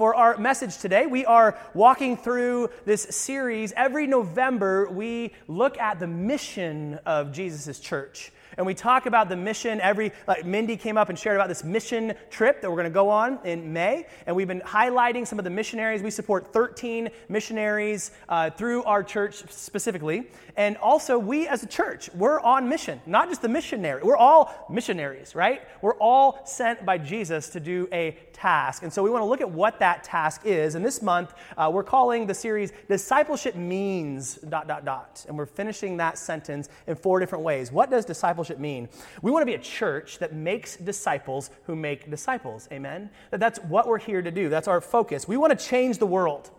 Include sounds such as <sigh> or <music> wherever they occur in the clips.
for our message today. We are walking through this series. Every November, we look at the mission of Jesus' church and we talk about the mission. Every like Mindy came up and shared about this mission trip that we're going to go on in May, and we've been highlighting some of the missionaries. We support 13 missionaries uh, through our church specifically, and also we as a church we're on mission. Not just the missionary, we're all missionaries, right? We're all sent by Jesus to do a task, and so we want to look at what that task is. And this month uh, we're calling the series "Discipleship Means." Dot dot dot, and we're finishing that sentence in four different ways. What does discipleship discipleship mean? We want to be a church that makes disciples who make disciples. Amen? That that's what we're here to do. That's our focus. We want to change the world.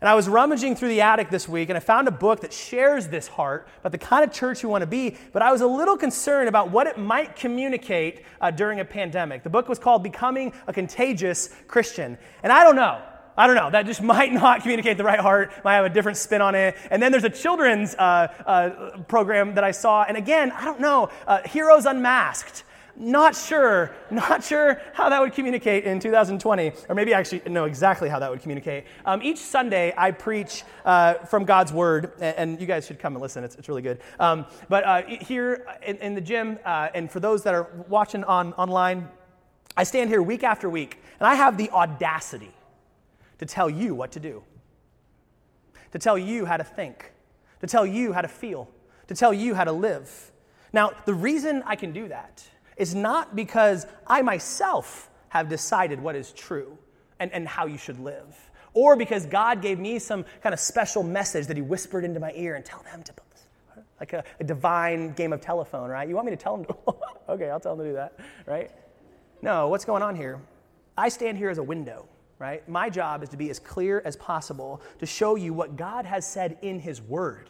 And I was rummaging through the attic this week and I found a book that shares this heart about the kind of church we want to be, but I was a little concerned about what it might communicate uh, during a pandemic. The book was called Becoming a Contagious Christian. And I don't know. I don't know. That just <laughs> might not communicate the right heart, might have a different spin on it. And then there's a children's uh, uh, program that I saw. And again, I don't know. Uh, Heroes Unmasked. Not sure, <laughs> not sure how that would communicate in 2020, or maybe I actually know exactly how that would communicate. Um, each Sunday, I preach uh, from God's Word, and, and, you guys should come and listen. It's, it's really good. Um, but uh, here in, in, the gym, uh, and for those that are watching on online, I stand here week after week, and I have the audacity to tell you what to do, to tell you how to think, to tell you how to feel, to tell you how to live. Now, the reason I can do that is not because I myself have decided what is true and, and how you should live, or because God gave me some kind of special message that He whispered into my ear and tell them to, like a, a divine game of telephone, right? You want me to tell them to, <laughs> okay, I'll tell them to do that, right? No, what's going on here? I stand here as a window right? My job is to be as clear as possible to show you what God has said in His Word.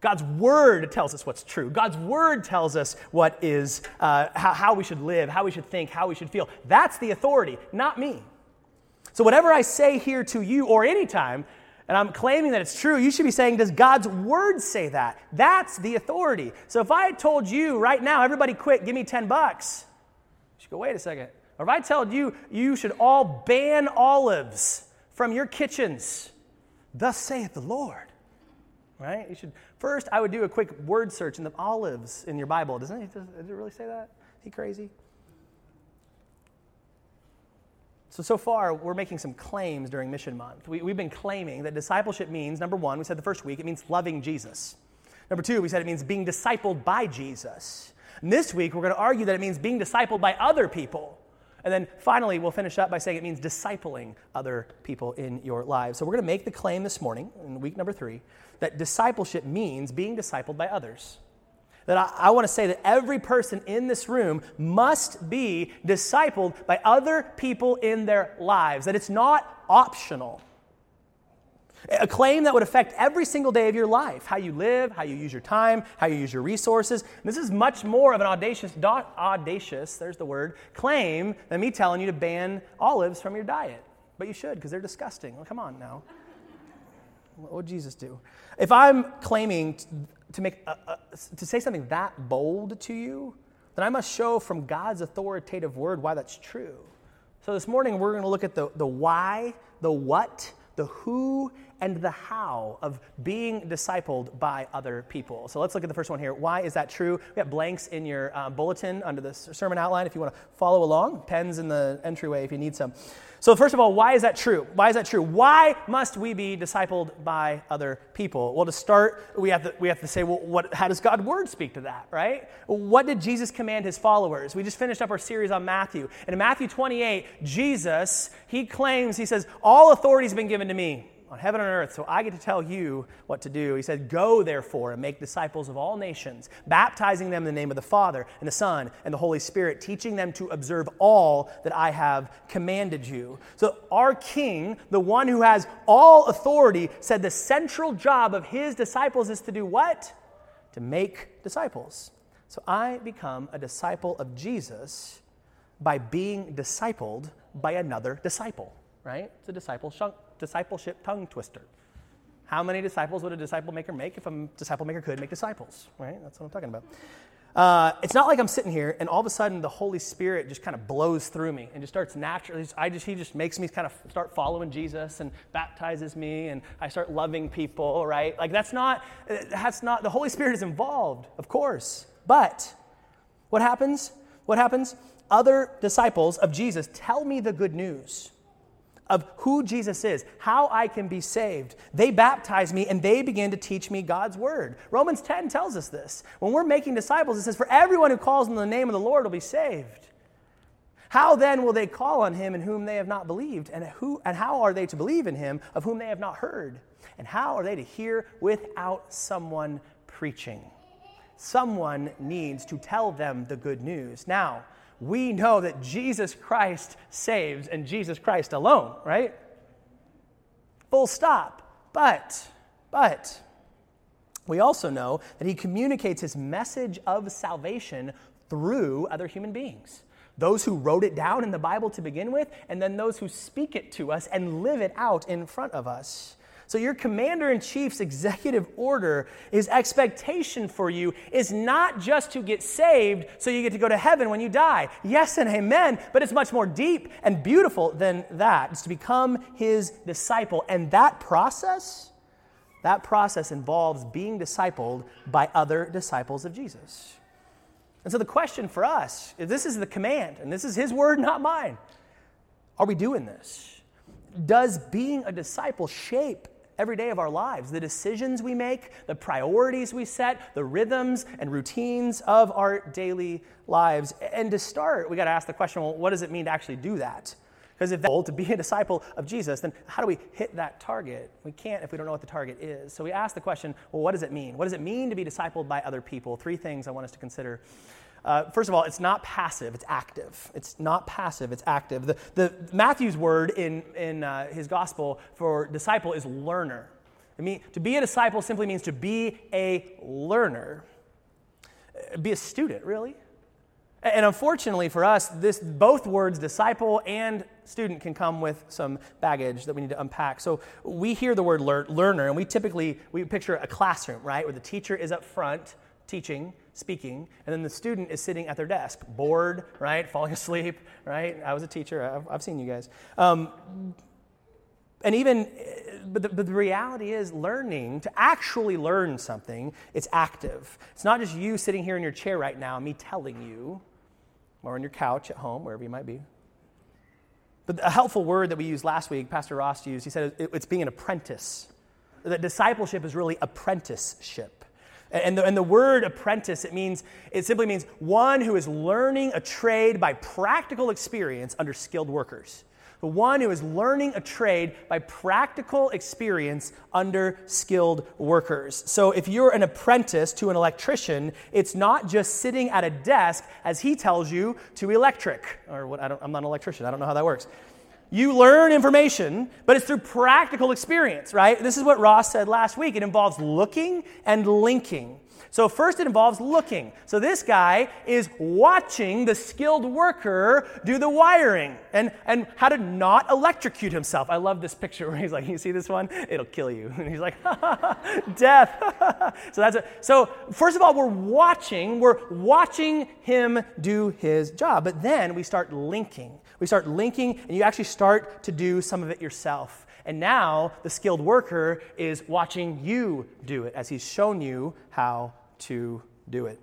God's Word tells us what's true. God's Word tells us what is, uh, how, how we should live, how we should think, how we should feel. That's the authority, not me. So, whatever I say here to you or anytime, and I'm claiming that it's true, you should be saying, Does God's word say that? That's the authority. So if I told you right now, everybody quit, give me 10 bucks, you should go, wait a second. If I told you you should all ban olives from your kitchens, thus saith the Lord. Right? You should first I would do a quick word search in the olives in your Bible. Doesn't it, does it really say that? Is he crazy? So, so far, we're making some claims during Mission Month. We, have been claiming that discipleship means, number one, we said the first week, it means loving Jesus. Number two, we said it means being discipled by Jesus. And this week, we're going to argue that it means being discipled by other people. And then finally, we'll finish up by saying it means discipling other people in your lives. So we're going to make the claim this morning, in week number three, that discipleship means being discipled by others. That I, I want to say that every person in this room must be discipled by other people in their lives, that it's not optional. A claim that would affect every single day of your life how you live, how you use your time, how you use your resources. And this is much more of an audacious, audacious, there's the word, claim than me telling you to ban olives from your diet. But you should, because they're disgusting. Well, come on now. What would Jesus do? If I'm claiming to, make a, a, to say something that bold to you, then I must show from God's authoritative word why that's true. So this morning we're going to look at the, the why, the what, the who, and the how of being discipled by other people. So let's look at the first one here. Why is that true? We have blanks in your uh, bulletin under the sermon outline if you want to follow along, pens in the entryway if you need some. So, first of all, why is that true? Why is that true? Why must we be discipled by other people? Well, to start, we have to, we have to say, well, what, how does God's word speak to that, right? What did Jesus command his followers? We just finished up our series on Matthew. And in Matthew 28, Jesus, he claims, he says, All authority has been given to me on heaven and earth, so I get to tell you what to do. He said, Go therefore and make disciples of all nations, baptizing them in the name of the Father and the Son and the Holy Spirit, teaching them to observe all that I have commanded you. So, our King, the one who has all authority, said the central job of his disciples is to do what? To make disciples. So, I become a disciple of Jesus by being discipled by another disciple, right? It's a disciple discipleship tongue twister. How many disciples would a disciple maker make if a disciple maker could make disciples? Right? That's what I'm talking about. Uh, it's not like I'm sitting here and all of a sudden the Holy Spirit just kind of blows through me and just starts naturally. I just, he just makes me kind of start following Jesus and baptizes me and I start loving people, right? Like that's not, that's not, the Holy Spirit is involved, of course. But what happens? What happens? Other disciples of Jesus tell me the good news of who Jesus is, how I can be saved. They baptize me and they begin to teach me God's word. Romans 10 tells us this. When we're making disciples, it says, For everyone who calls on the name of the Lord will be saved. How then will they call on him in whom they have not believed? And, who, and how are they to believe in him of whom they have not heard? And how are they to hear without someone preaching? Someone needs to tell them the good news. Now, we know that Jesus Christ saves and Jesus Christ alone, right? Full stop. But, but, we also know that he communicates his message of salvation through other human beings. Those who wrote it down in the Bible to begin with, and then those who speak it to us and live it out in front of us. So, your commander in chief's executive order, his expectation for you is not just to get saved so you get to go to heaven when you die. Yes and amen, but it's much more deep and beautiful than that. It's to become his disciple. And that process, that process involves being discipled by other disciples of Jesus. And so the question for us, if this is the command, and this is his word, not mine, are we doing this? Does being a disciple shape every day of our lives, the decisions we make, the priorities we set, the rhythms and routines of our daily lives. And to start, we got to ask the question well, what does it mean to actually do that? Because if that's to be a disciple of Jesus, then how do we hit that target? We can't if we don't know what the target is. So we ask the question well, what does it mean? What does it mean to be discipled by other people? Three things I want us to consider. Uh, first of all, it's not passive, it's active. It's not passive, it's active. The, the Matthew's word in, in uh, his gospel for disciple is learner. I mean, to be a disciple simply means to be a learner, be a student, really. And unfortunately for us, this, both words, disciple and student, can come with some baggage that we need to unpack. So we hear the word lear- learner, and we typically we picture a classroom, right, where the teacher is up front teaching, speaking, and then the student is sitting at their desk, bored, right, falling <laughs> asleep, right? I was a teacher, I've, I've seen you guys. Um, and even, but the, but the reality is, learning, to actually learn something, it's active. It's not just you sitting here in your chair right now, me telling you, or on your couch at home, wherever you might be. But a helpful word that we used last week, Pastor Ross used, he said it's being an apprentice. That discipleship is really apprenticeship. And the, and the word apprentice, it means, it simply means one who is learning a trade by practical experience under skilled workers. The one who is learning a trade by practical experience under skilled workers. So if you're an apprentice to an electrician, it's not just sitting at a desk as he tells you to electric, or what, I don't, I'm not an electrician, I don't know how that works. You learn information, but it's through practical experience, right? This is what Ross said last week. It involves looking and linking. So, first, it involves looking. So, this guy is watching the skilled worker do the wiring and, and how to not electrocute himself. I love this picture <laughs> where he's like, You see this one? It'll kill you. <laughs> And he's like, <laughs> Death. so, that's it. So, first of all, we're watching. We're watching him do his job. But then we start linking. We start linking, and you actually start to do some of it yourself. And now the skilled worker is watching you do it as he's shown you how to do it.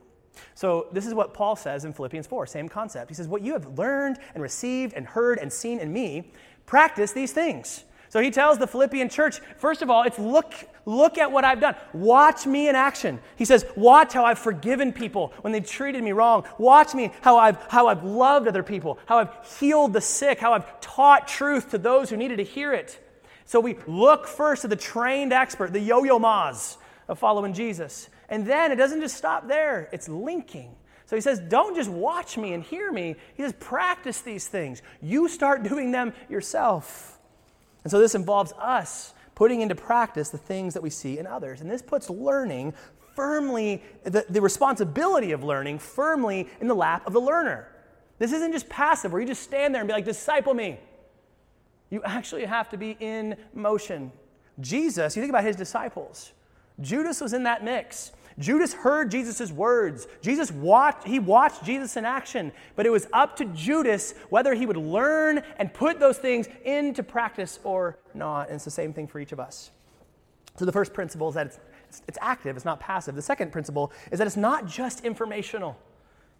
So, this is what Paul says in Philippians 4, same concept. He says, What you have learned and received and heard and seen in me, practice these things. So he tells the Philippian church, first of all, it's look, look at what I've done. Watch me in action. He says, watch how I've forgiven people when they've treated me wrong. Watch me how I've, how I've loved other people, how I've healed the sick, how I've taught truth to those who needed to hear it. So we look first at the trained expert, the yo-yo mas of following Jesus. And then it doesn't just stop there, it's linking. So he says, don't just watch me and hear me. He says, practice these things. You start <laughs> doing them yourself. And so this involves us putting into practice the things that we see in others. And this puts learning firmly, the, the responsibility of learning firmly in the lap of the learner. This isn't just passive where you just stand there and be like, disciple me. You actually have to be in motion. Jesus, you think about his disciples. Judas was in that mix. Judas heard Jesus' words. Jesus watched, he watched Jesus in action, but it was up to Judas whether he would learn and put those things into practice or not. And it's the same thing for each of us. So the first principle is that it's, it's active, it's not passive. The second principle is that it's not just informational,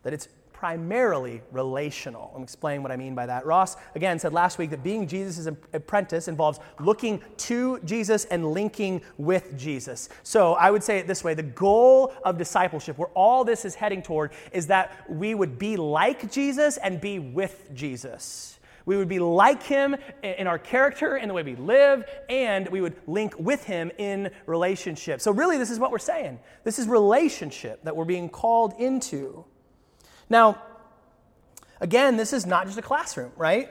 that it's primarily relational. I'm explaining what I mean by that. Ross, again, said last week that being Jesus' apprentice involves looking to Jesus and linking with Jesus. So I would say it this way the goal of discipleship, where all this is heading toward, is that we would be like Jesus and be with Jesus. We would be like him in our character, in the way we live, and we would link with him in relationship. So, really, this is what we're saying. This is relationship that we're being called into. Now, again, this is not just a classroom, right?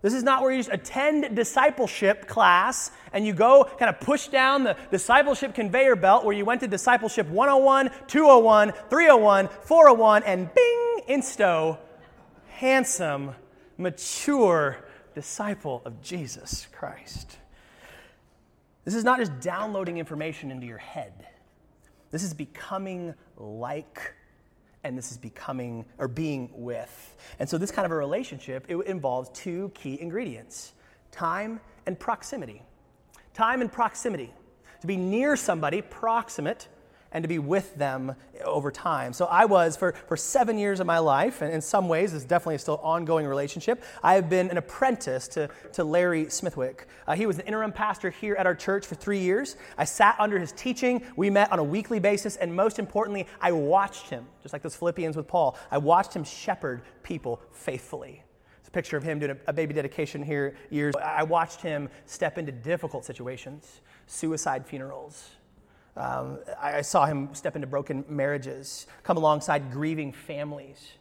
This is not where you just attend discipleship class and you go kind of push down the discipleship conveyor belt where you went to discipleship 101, 201, 301, 401, and bing, insto, handsome, mature disciple of Jesus Christ. This is not just downloading information into your head, this is becoming like and this is becoming or being with. And so, this kind of a relationship it involves two key ingredients time and proximity. Time and proximity. To be near somebody, proximate, and to be with them over time. So I was for, for seven years of my life, and in some ways, it's definitely a still ongoing relationship. I have been an apprentice to, to Larry Smithwick. Uh, he was the interim pastor here at our church for three years. I sat under his teaching. We met on a weekly basis, and most importantly, I watched him, just like those Philippians with Paul. I watched him shepherd people faithfully. It's a picture of him doing a, a baby dedication here years. I watched him step into difficult situations, suicide funerals, um, I saw him step into broken marriages, come alongside grieving families.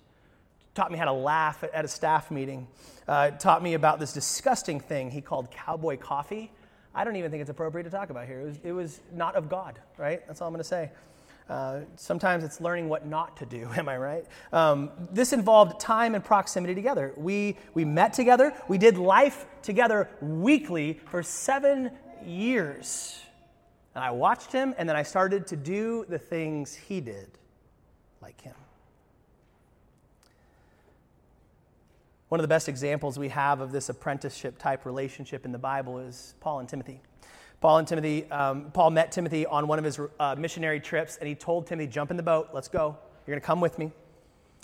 Taught me how to laugh at a staff meeting. Uh, taught me about this disgusting thing he called cowboy coffee. I don't even think it's appropriate to talk about here. It was, it was not of God, right? That's all I'm going to say. Uh, sometimes it's learning what not to do, <laughs> am I right? Um, this involved time and proximity together. We, we met together, we did life together weekly for seven years. And I watched him, and then I started to do the things he did, like him. One of the best examples we have of this apprenticeship type relationship in the Bible is Paul and Timothy. Paul and Timothy, um, Paul met Timothy on one of his uh, missionary trips, and he told Timothy, Jump in the boat, let's go. You're going to come with me. And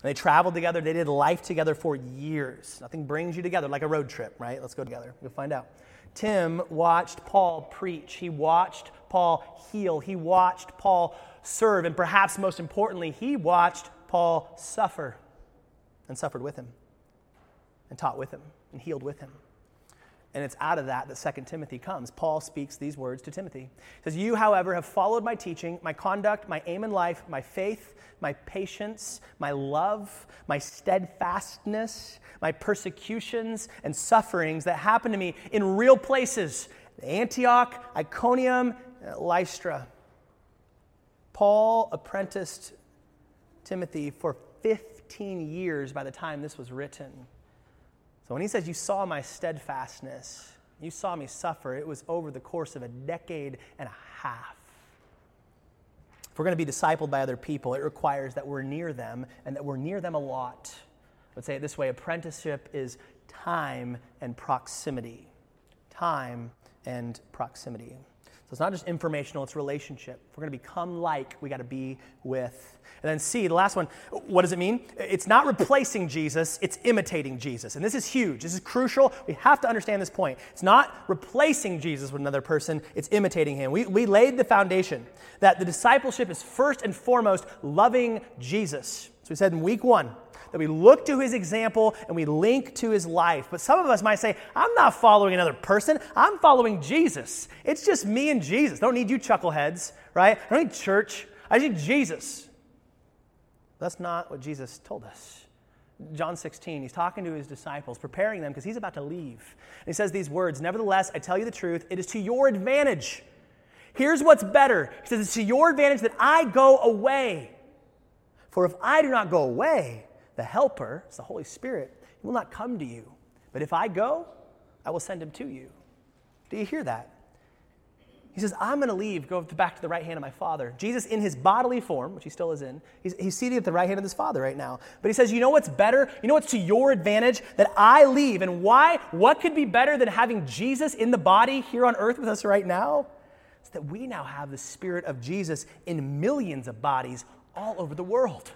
they traveled together. They did life together for years. Nothing brings you together like a road trip, right? Let's go together. We'll find out. Tim watched Paul preach. He watched Paul heal. He watched Paul serve. And perhaps most importantly, he watched Paul suffer and suffered with him and taught with him and healed with him. And it's out of that that Second Timothy comes. Paul speaks these words to Timothy. He says, You, however, have followed my teaching, my conduct, my aim in life, my faith, my patience, my love, my steadfastness, my persecutions and sufferings that happened to me in real places Antioch, Iconium, Lystra. Paul apprenticed Timothy for 15 years by the time this was written. So when he says, You saw my steadfastness, you saw me suffer, it was over the course of a decade and a half. If we're going to be discipled by other people, it requires that we're near them and that we're near them a lot. Let's say it this way apprenticeship is time and proximity. Time and proximity. It's not just informational, it's relationship. If we're going to become like, we got to be with. And then C, the last one, what does it mean? It's not replacing Jesus, it's imitating Jesus. And this is huge. This is crucial. We have to understand this point. It's not replacing Jesus with another person, it's imitating him. We, we laid the foundation that the discipleship is first and foremost loving Jesus. So we said in week one, that we look to his example and we link to his life. But some of us might say, I'm not following another person, I'm following Jesus. It's just me and Jesus. I Don't need you chuckleheads, right? I don't need church, I need Jesus. That's not what Jesus told us. John 16, he's talking to his disciples, preparing them because he's about to leave. And he says these words Nevertheless, I tell you the truth, it is to your advantage. Here's what's better. He says, It's to your advantage that I go away. For if I do not go away, the Helper, it's the Holy Spirit, he will not come to you. But if I go, I will send him to you. Do you hear that? He says, I'm going to leave, go back to the right hand of my Father. Jesus, in his bodily form, which he still is in, he's, he's seated at the right hand of his Father right now. But he says, You know what's better? You know what's to your advantage? That I leave. And why? What could be better than having Jesus in the body here on earth with us right now? It's that we now have the Spirit of Jesus in millions of bodies all over the world.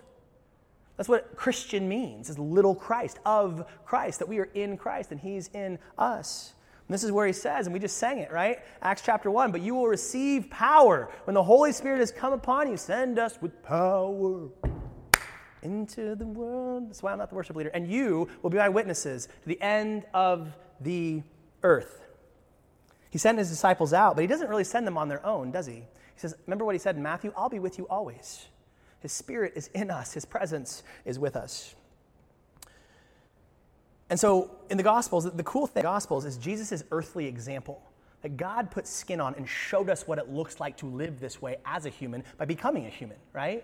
That's what Christian means, is little Christ, of Christ, that we are in Christ and he's in us. And this is where he says, and we just sang it, right? Acts chapter 1, but you will receive power when the Holy Spirit has come upon you. Send us with power into the world. That's why I'm not the worship leader. And you will be my witnesses to the end of the earth. He sent his disciples out, but he doesn't really send them on their own, does he? He says, Remember what he said in Matthew? I'll be with you always. His spirit is in us, his presence is with us. And so in the Gospels, the cool thing in the Gospels is Jesus' earthly example. That God put skin on and showed us what it looks like to live this way as a human by becoming a human, right?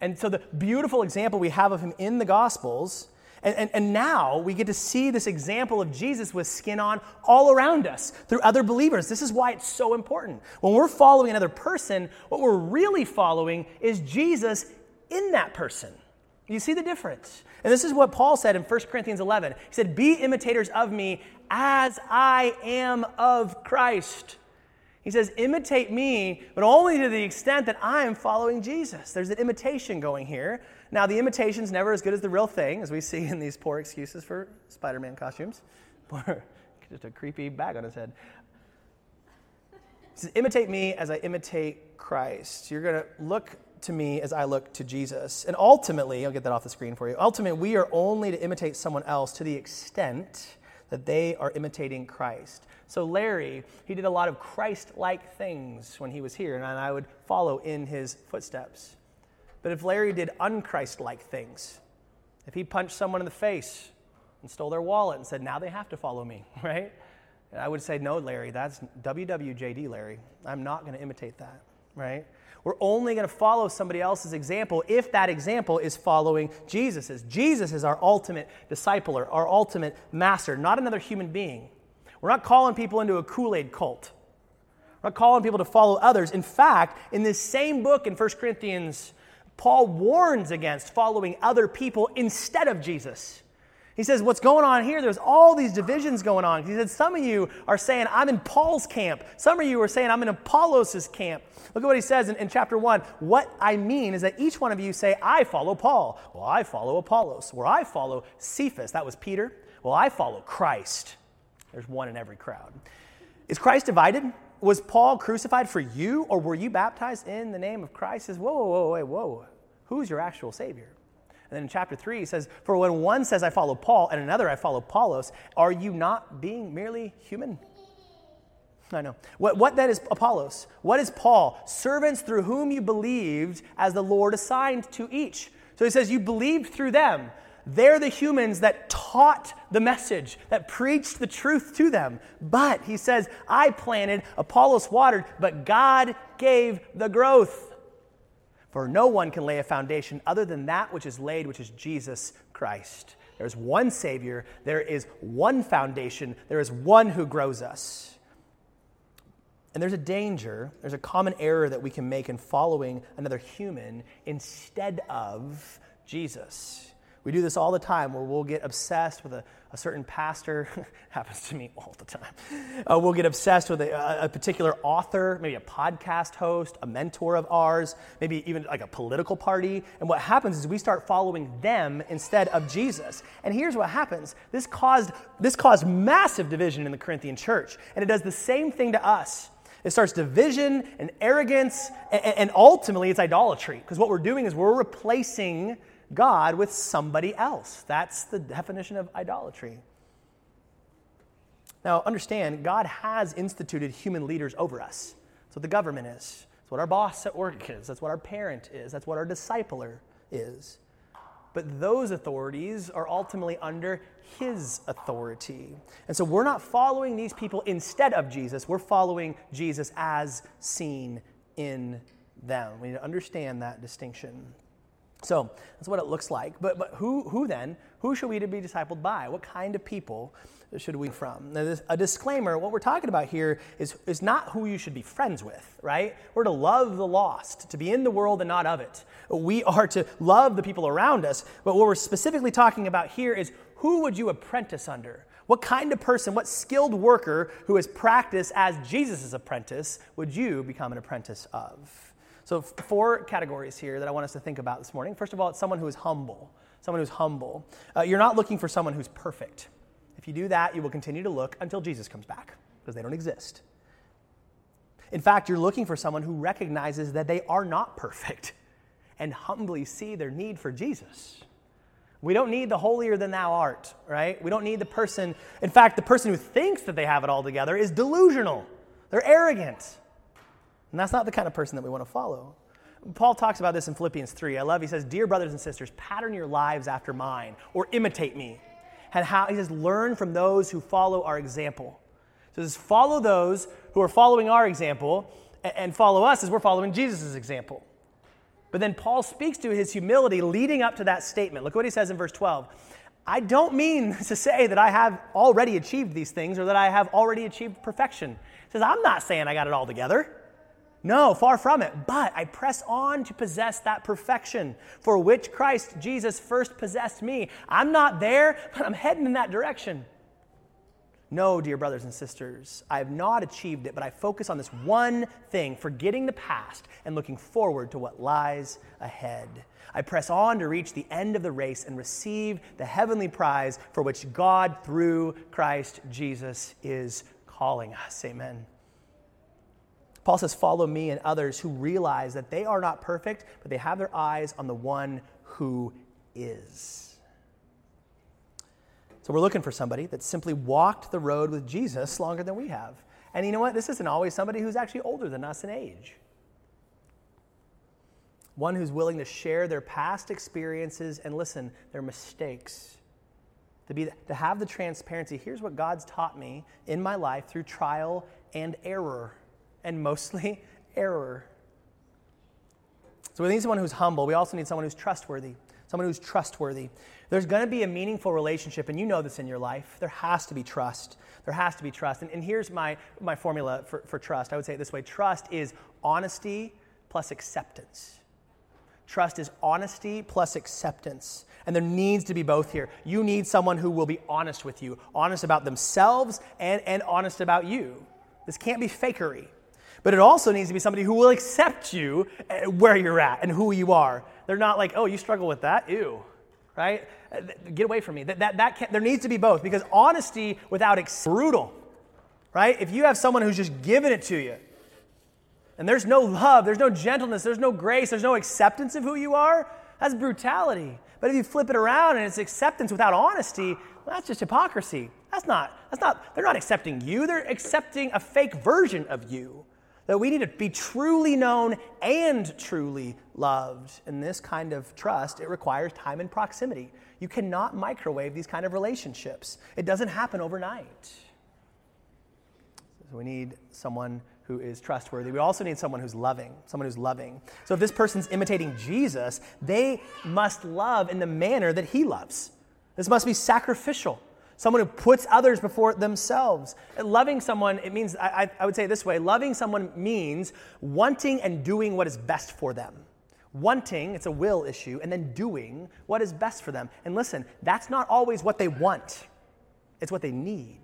And so the beautiful example we have of him in the Gospels, and, and, and now we get to see this example of Jesus with skin on all around us through other believers. This is why it's so important. When we're following another person, what we're really following is Jesus in that person. You see the difference? And this is what Paul said in 1 Corinthians 11. He said, Be imitators of me as I am of Christ. He says, Imitate me, but only to the extent that I am following Jesus. There's an imitation going here. Now, the imitation's never as good as the real thing, as we see in these poor excuses for Spider Man costumes. <laughs> Just a creepy bag on his head. He says, Imitate me as I imitate Christ. You're going to look to me as I look to Jesus. And ultimately, I'll get that off the screen for you. Ultimately, we are only to imitate someone else to the extent that they are imitating Christ. So, Larry, he did a lot of Christ like things when he was here, and I would follow in his footsteps. But if Larry did unchrist like things, if he punched someone in the face and stole their wallet and said, now they have to follow me, <laughs> right? I would say, no, Larry, that's WWJD, Larry. I'm not going to imitate that, right? We're only going to follow somebody else's example if that example is following Jesus's. Jesus is our ultimate discipler, our ultimate master, not another human being. We're not calling people into a Kool Aid cult. We're not calling people to follow others. In fact, in this same book in 1 Corinthians, Paul warns against following other people instead of Jesus. He says, What's going on here? There's all these divisions going on. He said, Some of you are saying, I'm in Paul's camp. Some of you are saying, I'm in Apollos' camp. Look at what he says in, in, chapter 1. What I mean is that each one of you say, I follow Paul. Well, I follow Apollos. Well, I follow Cephas. That was Peter. Well, I follow Christ. There's one in every crowd. Is Christ divided? Was Paul crucified for you, or were you baptized in the name of Christ? He says, Whoa, whoa, whoa, whoa. Who's your actual Savior? And then in chapter 3, he says, For when one says, I follow Paul, and another, I follow Apollos, are you not being merely human? I know. What, what then is Apollos? What is Paul? Servants through whom you believed as the Lord assigned to each. So he says, You believed through them. They're the humans that taught the message, that preached the truth to them. But he says, I planted, Apollos watered, but God gave the growth. For no one can lay a foundation other than that which is laid, which is Jesus Christ. There's one Savior, there is one foundation, there is one who grows us. And there's a danger, there's a common error that we can make in following another human instead of Jesus. We do this all the time where we'll get obsessed with a, a certain pastor. <laughs> happens to me all the time. Uh, we'll get obsessed with a, a, particular author, maybe a podcast host, a mentor of ours, maybe even like a political party. And what happens is we start following them instead of Jesus. And here's what happens this caused, this caused massive division in the Corinthian church. And it does the same thing to us. It starts division and arrogance, and, and ultimately it's idolatry. Because what we're doing is we're replacing God with somebody else. That's the definition of idolatry. Now, understand, God has instituted human leaders over us. That's what the government is. That's what our boss at work is. That's what our parent is. That's what our discipler is. But those authorities are ultimately under his authority. And so we're not following these people instead of Jesus. We're following Jesus as seen in them. We need to understand that distinction. So that's what it looks like. But, but who, who then? Who should we be discipled by? What kind of people should we from? Now, this, a disclaimer what we're talking about here is, is not who you should be friends with, right? We're to love the lost, to be in the world and not of it. We are to love the people around us. But what we're specifically talking about here is who would you apprentice under? What kind of person, what skilled worker who has practiced as Jesus' apprentice would you become an apprentice of? So, four categories here that I want us to think about this morning. First of all, it's someone who is humble. Someone who's humble. Uh, you're not looking for someone who's perfect. If you do that, you will continue to look until Jesus comes back because they don't exist. In fact, you're looking for someone who recognizes that they are not perfect and humbly see their need for Jesus. We don't need the holier than thou art, right? We don't need the person. In fact, the person who thinks that they have it all together is delusional. They're arrogant. And that's not the kind of person that we want to follow. Paul talks about this in Philippians 3. I love, he says, Dear brothers and sisters, pattern your lives after mine or imitate me. And how, he says, learn from those who follow our example. So he says, follow those who are following our example and follow us as we're following Jesus' example. But then Paul speaks to his humility leading up to that statement. Look what he says in verse 12. I don't mean <laughs> to say that I have already achieved these things or that I have already achieved perfection. He says, I'm not saying I got it all together. No, far from it. But I press on to possess that perfection for which Christ Jesus first possessed me. I'm not there, but I'm heading in that direction. No, dear brothers and sisters, I have not achieved it, but I focus on this one thing, forgetting the past and looking forward to what lies ahead. I press on to reach the end of the race and receive the heavenly prize for which God, through Christ Jesus, is calling us. Amen. Paul says, Follow me and others who realize that they are not perfect, but they have their eyes on the one who is. So we're looking for somebody that simply walked the road with Jesus longer than we have. And you know what? This isn't always somebody who's actually older than us in age. One who's willing to share their past experiences and listen, their mistakes. To, be, to have the transparency. Here's what God's taught me in my life through trial and error and mostly <laughs> error. So we need someone who's humble. We also need someone who's trustworthy. Someone who's trustworthy. There's going to be a meaningful relationship, and you know this in your life. There has to be trust. There has to be trust. And, and here's my, my formula for, for trust. I would say it this way trust is honesty plus acceptance. Trust is honesty plus acceptance. And there needs to be both here. You need someone who will be honest with you, honest about themselves and, and honest about you. This can't be fakery. But it also needs to be somebody who will accept you eh, where you're at and who you are. They're not like, oh, you struggle with that? Ew. Right? Eh, get away from me. That, that, that can't, there needs to be both because honesty without ex- brutal. Right? If you have someone who's just giving it to you, and there's no love, there's no gentleness, there's no grace, there's no acceptance of who you are, that's brutality. But if you flip it around and it's acceptance without honesty, well, that's just hypocrisy. That's not, that's not, they're not accepting you, they're accepting a fake version of you. That we need to be truly known and truly loved. And this kind of trust, it requires time and proximity. You cannot microwave these kind of relationships. It doesn't happen overnight. So we need someone who is trustworthy. We also need someone who's loving, someone who's loving. So if this person's imitating Jesus, they must love in the manner that he loves. This must be sacrificial someone who puts others before themselves. Loving someone, it means, I, I, would say this way loving someone means wanting and doing what is best for them. Wanting, it's a will issue, and then doing what is best for them. And listen, that's not always what they want, it's what they need.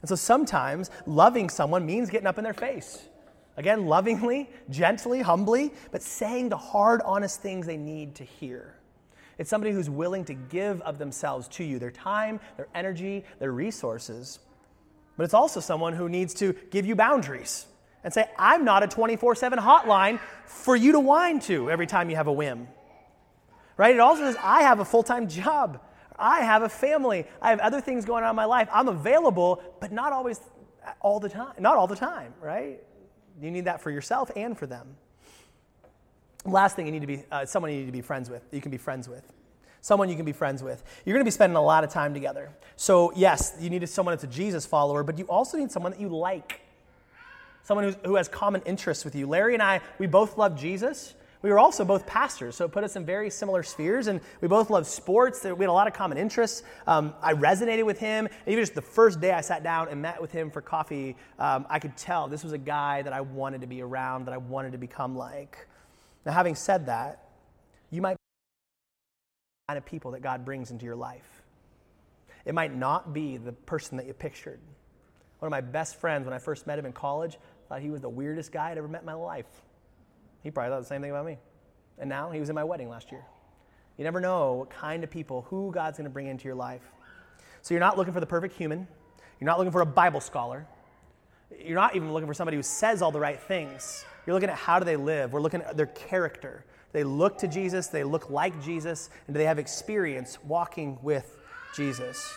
And so sometimes loving someone means getting up in their face. Again, lovingly, gently, humbly, but saying the hard, honest things they need to hear. It's somebody who's willing to give of themselves to you their time, their energy, their resources. But it's also someone who needs to give you boundaries and say, I'm not a 24 7 hotline for you to whine to every time you have a whim. Right? It also says, I have a full time job. I have a family. I have other things going on in my life. I'm available, but not always uh, all the time. Not all the time, right? You need that for yourself and for them. Last thing you need to be uh, someone you need to be friends with. You can be friends with. Someone you can be friends with. You're going to be spending a lot of time together. So yes, you need someone that's a Jesus follower, but you also need someone that you like. Someone who has common interests with you. Larry and I, we both love Jesus. We were also both pastors, so it put us in very similar spheres, and we both loved sports. We had a lot of common interests. Um, I resonated with him. Even just the first day I sat down and met with him for coffee, um, I could tell this was a guy that I wanted to be around, that I wanted to become like. Now, having said that, you might be the kind of people that God brings into your life. It might not be the person that you pictured. One of my best friends, when I first met him in college, thought he was the weirdest guy I'd ever met in my life. He probably thought the same thing about me. And now he was in my wedding last year. You never know what kind of people, who God's going to bring into your life. So you're not looking for the perfect human. You're not looking for a Bible scholar. You're not even looking for somebody who says all the right things. You're looking at how do they live. We're looking at their character. They look to Jesus, they look like Jesus, and do they have experience walking with Jesus?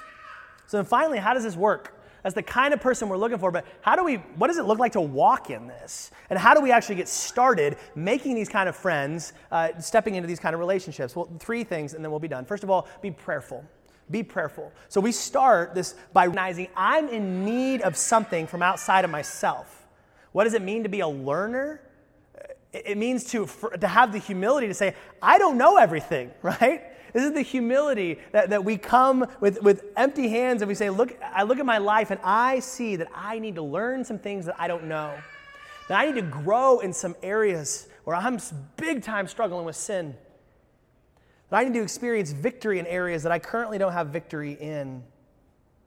So then finally, how does this work? That's the kind of person we're looking for. But how do we, what does it look like to walk in this? And how do we actually get started making these kind of friends, uh, stepping into these kind of relationships? Well, three things, and then we'll be done. First of all, be prayerful. Be prayerful. So we start this by recognizing I'm in need of something from outside of myself. What does it mean to be a learner? It means to, to have the humility to say, I don't know everything, <laughs> right? This is the humility that, that we come with, with empty hands and we say, Look, I look at my life and I see that I need to learn some things that I don't know. That I need to grow in some areas where I'm big time struggling with sin. That I need to experience victory in areas that I currently don't have victory in.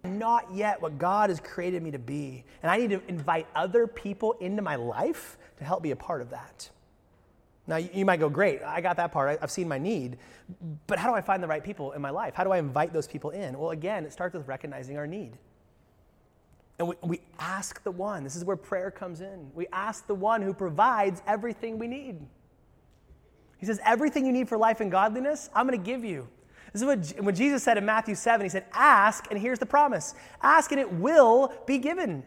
Not yet what God has created me to be. And I need to invite other people into my life to help be a part of that. Now, you might go, great, I got that part, I've seen my need, but how do I find the right people in my life? How do I invite those people in? Well, again, it starts with recognizing our need. And we, we ask the one, this is where prayer comes in. We ask the one who provides everything we need. He says, Everything you need for life and godliness, I'm going to give you. This is what when Jesus said in Matthew 7, he said, Ask, and here's the promise ask, and it will be given.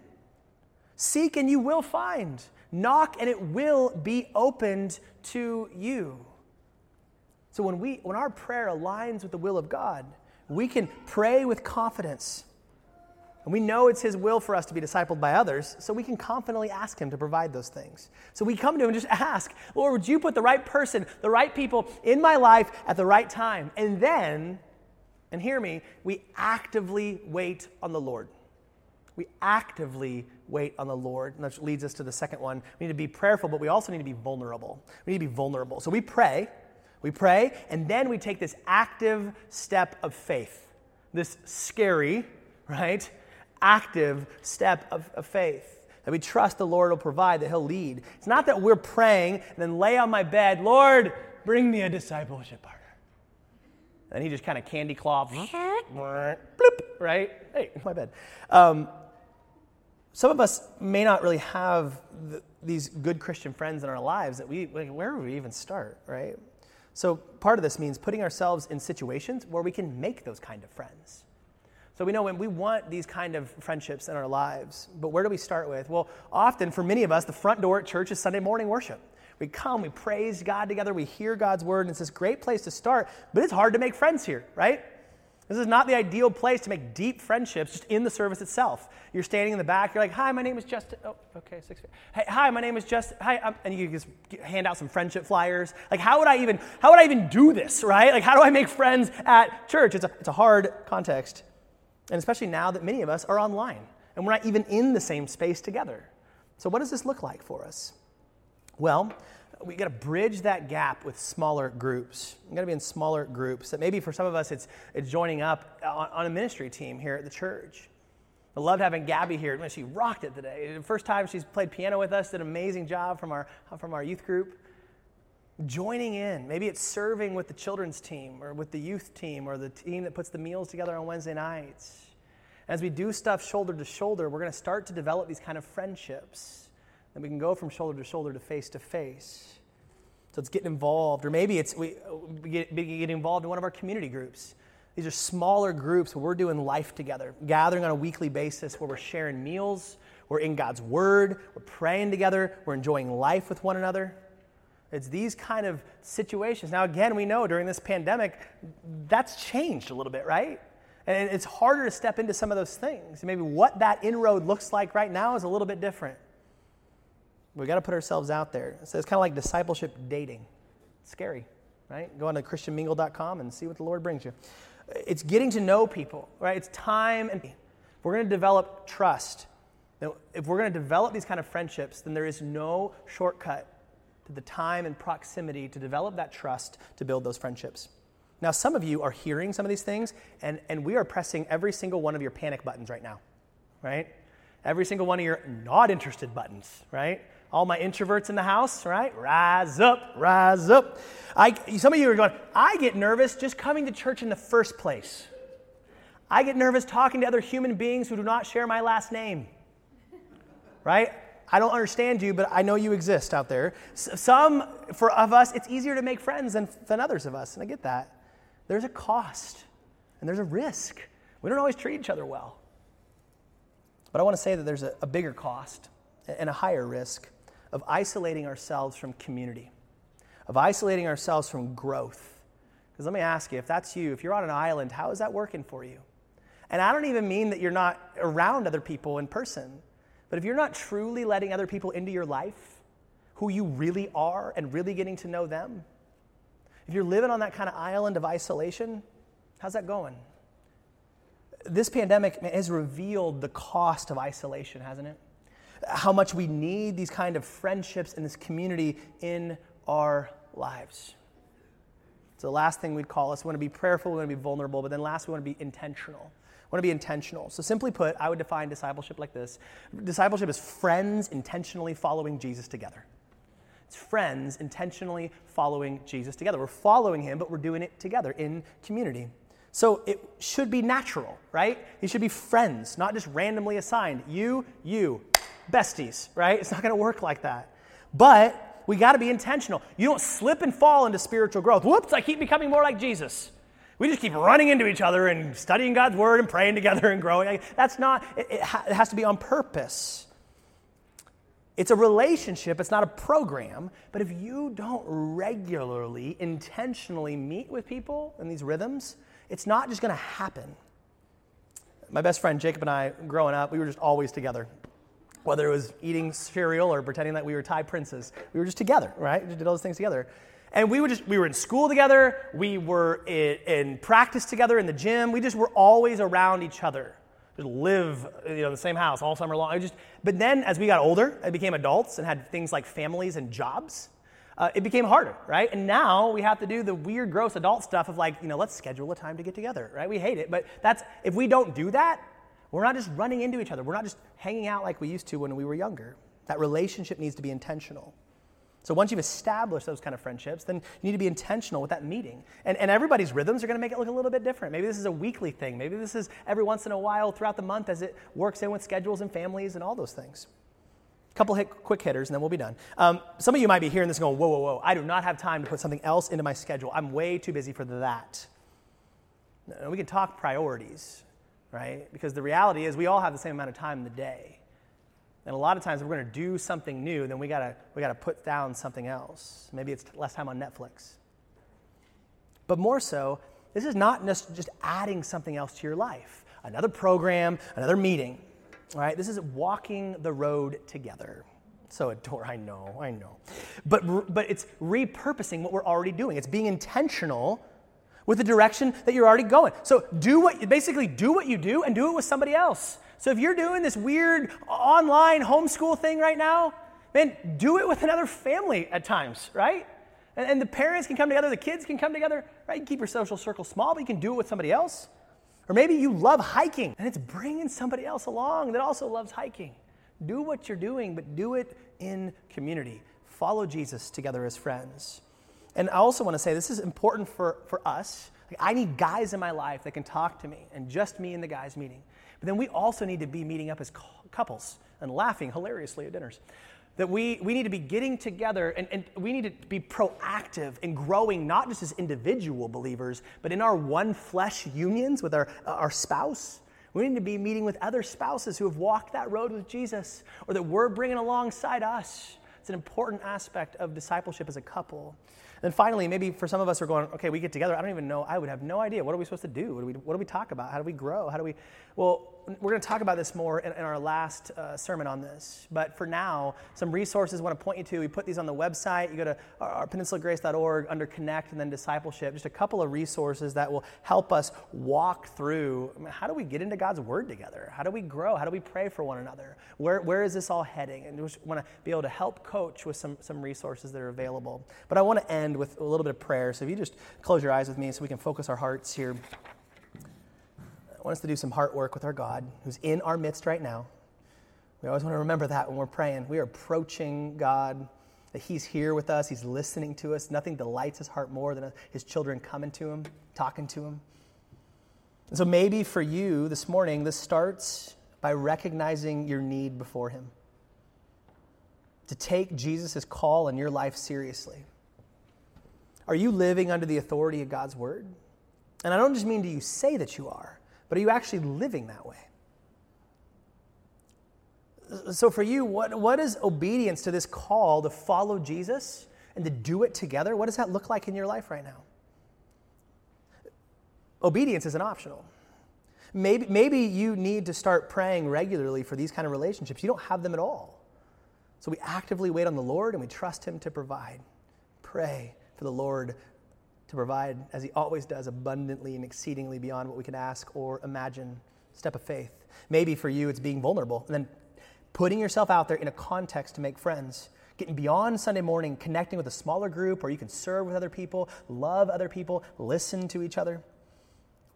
Seek, and you will find. Knock and it will be opened to you. So when we when our prayer aligns with the will of God, we can pray with confidence. And we know it's his will for us to be discipled by others, so we can confidently ask him to provide those things. So we come to him and just <laughs> ask, Lord, would you put the right person, the right people in my life at the right time? And then, and hear me, we actively wait on the Lord. We actively wait on the Lord. And that leads us to the second one. We need to be prayerful, but we also need to be vulnerable. We need to be vulnerable. So we pray, we pray, and then we take this active step of faith. This scary, right? Active step of, of faith that we trust the Lord will provide, that He'll lead. It's not that we're praying and then lay on my bed, Lord, bring me a discipleship partner. And He just kind of candy claw, bloop, right? Hey, my bed. Um, some of us may not really have the, these good Christian friends in our lives that we, like, where would we even start, right? So part of this means putting ourselves in situations where we can make those kind of friends. So we know when we want these kind of friendships in our lives, but where do we start with? Well, often for many of us, the front door at church is Sunday morning worship. We come, we praise God together, we hear God's word, and it's this great place to start, but it's hard to make friends here, right? This is not the ideal place to make deep friendships just in the service itself. You're standing in the back, you're like, hi, my name is Justin. Oh, okay, six feet. Hey, hi, my name is Justin. Hi, um, and you just hand out some friendship flyers. Like, how would I even, how would I even do this, right? Like, how do I make friends at church? It's a, it's a hard context. And especially now that many of us are online and we're not even in the same space together. So, what does this look like for us? Well, we got to bridge that gap with smaller groups. We got to be in smaller groups. That maybe for some of us, it's, it's joining up on, on a ministry team here at the church. I loved having Gabby here. She rocked it today. The first time she's played piano with us, did an amazing job from our, from our youth group. Joining in. Maybe it's serving with the children's team or with the youth team or the team that puts the meals together on Wednesday nights. As we do stuff shoulder to shoulder, we're going to start to develop these kind of friendships and we can go from shoulder to shoulder to face to face. So it's getting involved, or maybe it's we, we get, get involved in one of our community groups. These are smaller groups where we're doing life together, gathering on a weekly basis where we're sharing meals, we're in God's Word, we're praying together, we're enjoying life with one another. It's these kind of situations. Now, again, we know during this pandemic, that's changed a little bit, right? And it's harder to step into some of those things. Maybe what that inroad looks like right now is a little bit different. We got to put ourselves out there. So it's kind of like discipleship dating. It's scary, right? Go on to christianmingle.com and see what the Lord brings you. It's getting to know people, right? It's time and we're going to develop trust. Now, if we're going to develop these kind of friendships, then there is no shortcut to the time and proximity to develop that trust to build those friendships. Now, some of you are hearing some of these things, and, and we are pressing every single one of your panic buttons right now, right? Every single one of your not interested buttons, right? All my introverts in the house, right? Rise up, rise up. I, some of you are going, I get nervous just coming to church in the first place. I get nervous talking to other human beings who do not share my last name, <laughs> right? I don't understand you, but I know you exist out there. Some for of us, it's easier to make friends than, than others of us, and I get that. There's a cost and there's a risk. We don't always treat each other well. But I want to say that there's a, a bigger cost and a higher risk of isolating ourselves from community, of isolating ourselves from growth. Because let me ask you, if that's you, if you're on an island, how is that working for you? And I don't even mean that you're not around other people in person, but if you're not truly letting other people into your life, who you really are, and really getting to know them, if you're living on that kind of island of isolation, how's that going? This pandemic has revealed the cost of isolation, hasn't it? how much we need these kind of friendships and this community in our lives. So, the last thing we'd call us, we want to be prayerful, we want to be vulnerable, but then last, we want to be intentional. Want to be intentional. So, simply put, I would define discipleship like this discipleship is friends intentionally following Jesus together. It's friends intentionally following Jesus together. We're following him, but we're doing it together in community. So it should be natural, right? These should be friends, not just randomly assigned. You, you, besties, right? It's not going to work like that. But we got to be intentional. You don't slip and fall into spiritual growth. Whoops, I keep becoming more like Jesus. We just keep running into each other and studying God's word and praying together and growing. That's not, it, it, ha- it has to be on purpose. It's a relationship, it's not a program. But if you don't regularly, intentionally meet with people in these rhythms, it's not just going to happen. My best friend Jacob and I, growing up, we were just always together whether it was eating cereal or pretending that we were Thai princes. We were just together, right? We did all those things together. And we, would just, we were in school together, we were in, in practice together in the gym, we just were always around each other. Just live you know, in the same house all summer long. I Just, but then as we got older and became adults and had things like families and jobs, uh, it became harder, right? And now we have to do the weird, gross adult stuff of like, you know, let's schedule a time to get together, right? We hate it, but that's if we don't do that, we're not just running into each other. We're not just hanging out like we used to when we were younger. That relationship needs to be intentional. So once you've established those kind of friendships, then you need to be intentional with that meeting. And, and everybody's rhythms are going to make it look a little bit different. Maybe this is a weekly thing. Maybe this is every once in a while throughout the month as it works in with schedules and families and all those things. A couple hit, quick hitters, and then we'll be done. Um, some of you might be hearing this going, whoa, whoa, whoa. I do not have time to put something else into my schedule. I'm way too busy for that. we can talk priorities right? Because the reality is we all have the same amount of time in the day. And a lot of times, if we're going to do something new, then we got we to put down something else. Maybe it's less time on Netflix. But more so, this is not just adding something else to your life another program, another meeting, All right, This is walking the road together. So adore, I know, I know. But, but it's repurposing what we're already doing. It's being intentional with the direction that you're already going. So do what basically do what you do and do it with somebody else. So if you're doing this weird online homeschool thing right now, man, do it with another family at times, right? And, and the parents can come together, the kids can come together, right? You keep your social circle small, but you can do it with somebody else. Or maybe you love hiking and it's bringing somebody else along that also loves hiking. Do what you're doing, but do it in community. Follow Jesus together as friends. And I also want to say this is important for, for us. Like, I need guys in my life that can talk to me, and just me and the guys meeting. But then we also need to be meeting up as couples and laughing hilariously at dinners. That we, we need to be getting together and, and we need to be proactive in growing, not just as individual believers, but in our one flesh unions with our, uh, our spouse. We need to be meeting with other spouses who have walked that road with Jesus or that we're bringing alongside us. It's an important aspect of discipleship as a couple. And finally, maybe for some of us are going, okay, we get together. I don't even know. I would have no idea. What are we supposed to do? What do we, what do we talk about? How do we grow? How do we? Well, we're going to talk about this more in, in our last uh, sermon on this. But for now, some resources I want to point you to. We put these on the website. You go to our, our peninsulagrace.org under Connect and then Discipleship. Just a couple of resources that will help us walk through I mean, how do we get into God's Word together? How do we grow? How do we pray for one another? Where, where is this all heading? And we want to be able to help coach with some, some resources that are available. But I want to end with a little bit of prayer. So if you just close your eyes with me so we can focus our hearts here. I want us to do some heart work with our God who's in our midst right now. We always want to remember that when we're praying. We are approaching God, that He's here with us, He's listening to us. Nothing delights His heart more than His children coming to Him, talking to Him. And so maybe for you this morning, this starts by recognizing your need before Him. To take Jesus' call in your life seriously. Are you living under the authority of God's Word? And I don't just mean do you say that you are, but are you actually living that way? So, for you, what, what is obedience to this call to follow Jesus and to do it together? What does that look like in your life right now? Obedience isn't optional. Maybe, maybe you need to start praying regularly for these kind of relationships. You don't have them at all. So we actively wait on the Lord and we trust Him to provide. Pray for the Lord to provide, as He always does, abundantly and exceedingly beyond what we can ask or imagine. Step of faith. Maybe for you, it's being vulnerable and then putting yourself out there in a context to make friends. Getting beyond Sunday morning, connecting with a smaller group where you can serve with other people, love other people, listen to each other.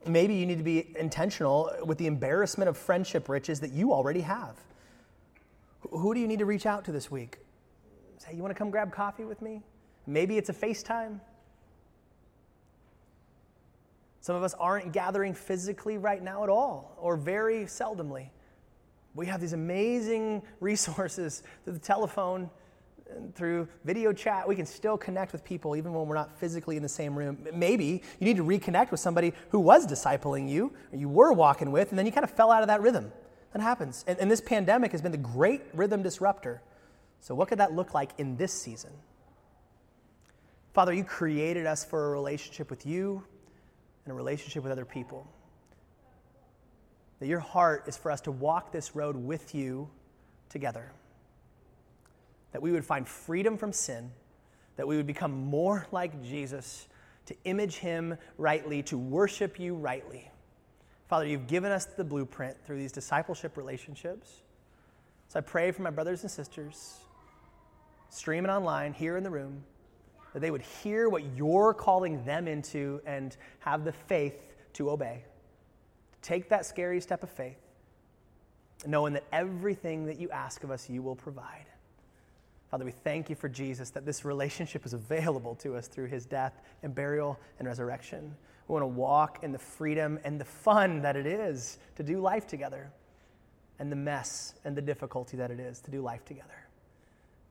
Maybe you need to be intentional with the embarrassment of friendship riches that you already have. Who do you need to reach out to this week? Say, you want to come grab coffee with me? Maybe it's a FaceTime. Some of us aren't gathering physically right now at all, or very seldomly. We have these amazing <laughs> resources through the telephone and through video chat. We can still connect with people even when we're not physically in the same room. Maybe you need to reconnect with somebody who was discipling you, or you were walking with, and then you kind of fell out of that rhythm. That happens. And, and this pandemic has been the great rhythm disruptor. So, what could that look like in this season? Father, you created us for a relationship with you and a relationship with other people. That your heart is for us to walk this road with you together. That we would find freedom from sin, that we would become more <laughs> like Jesus, to image him rightly, to worship you rightly. Father, you've given us the blueprint through these discipleship relationships. So I pray for my brothers and sisters, streaming online, here in the room, that they would hear what you're calling them into and have the faith to obey. Take that scary step of faith, knowing that everything that you ask of us, you will provide. Father, we thank you for Jesus, that this relationship is available to us through his death and burial and resurrection. We want to walk in the freedom and the fun that it is to do life together, and the mess and the difficulty that it is to do life together.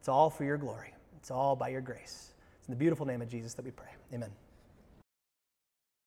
It's all for your glory, it's all by your grace. It's in the beautiful name of Jesus that we pray. Amen.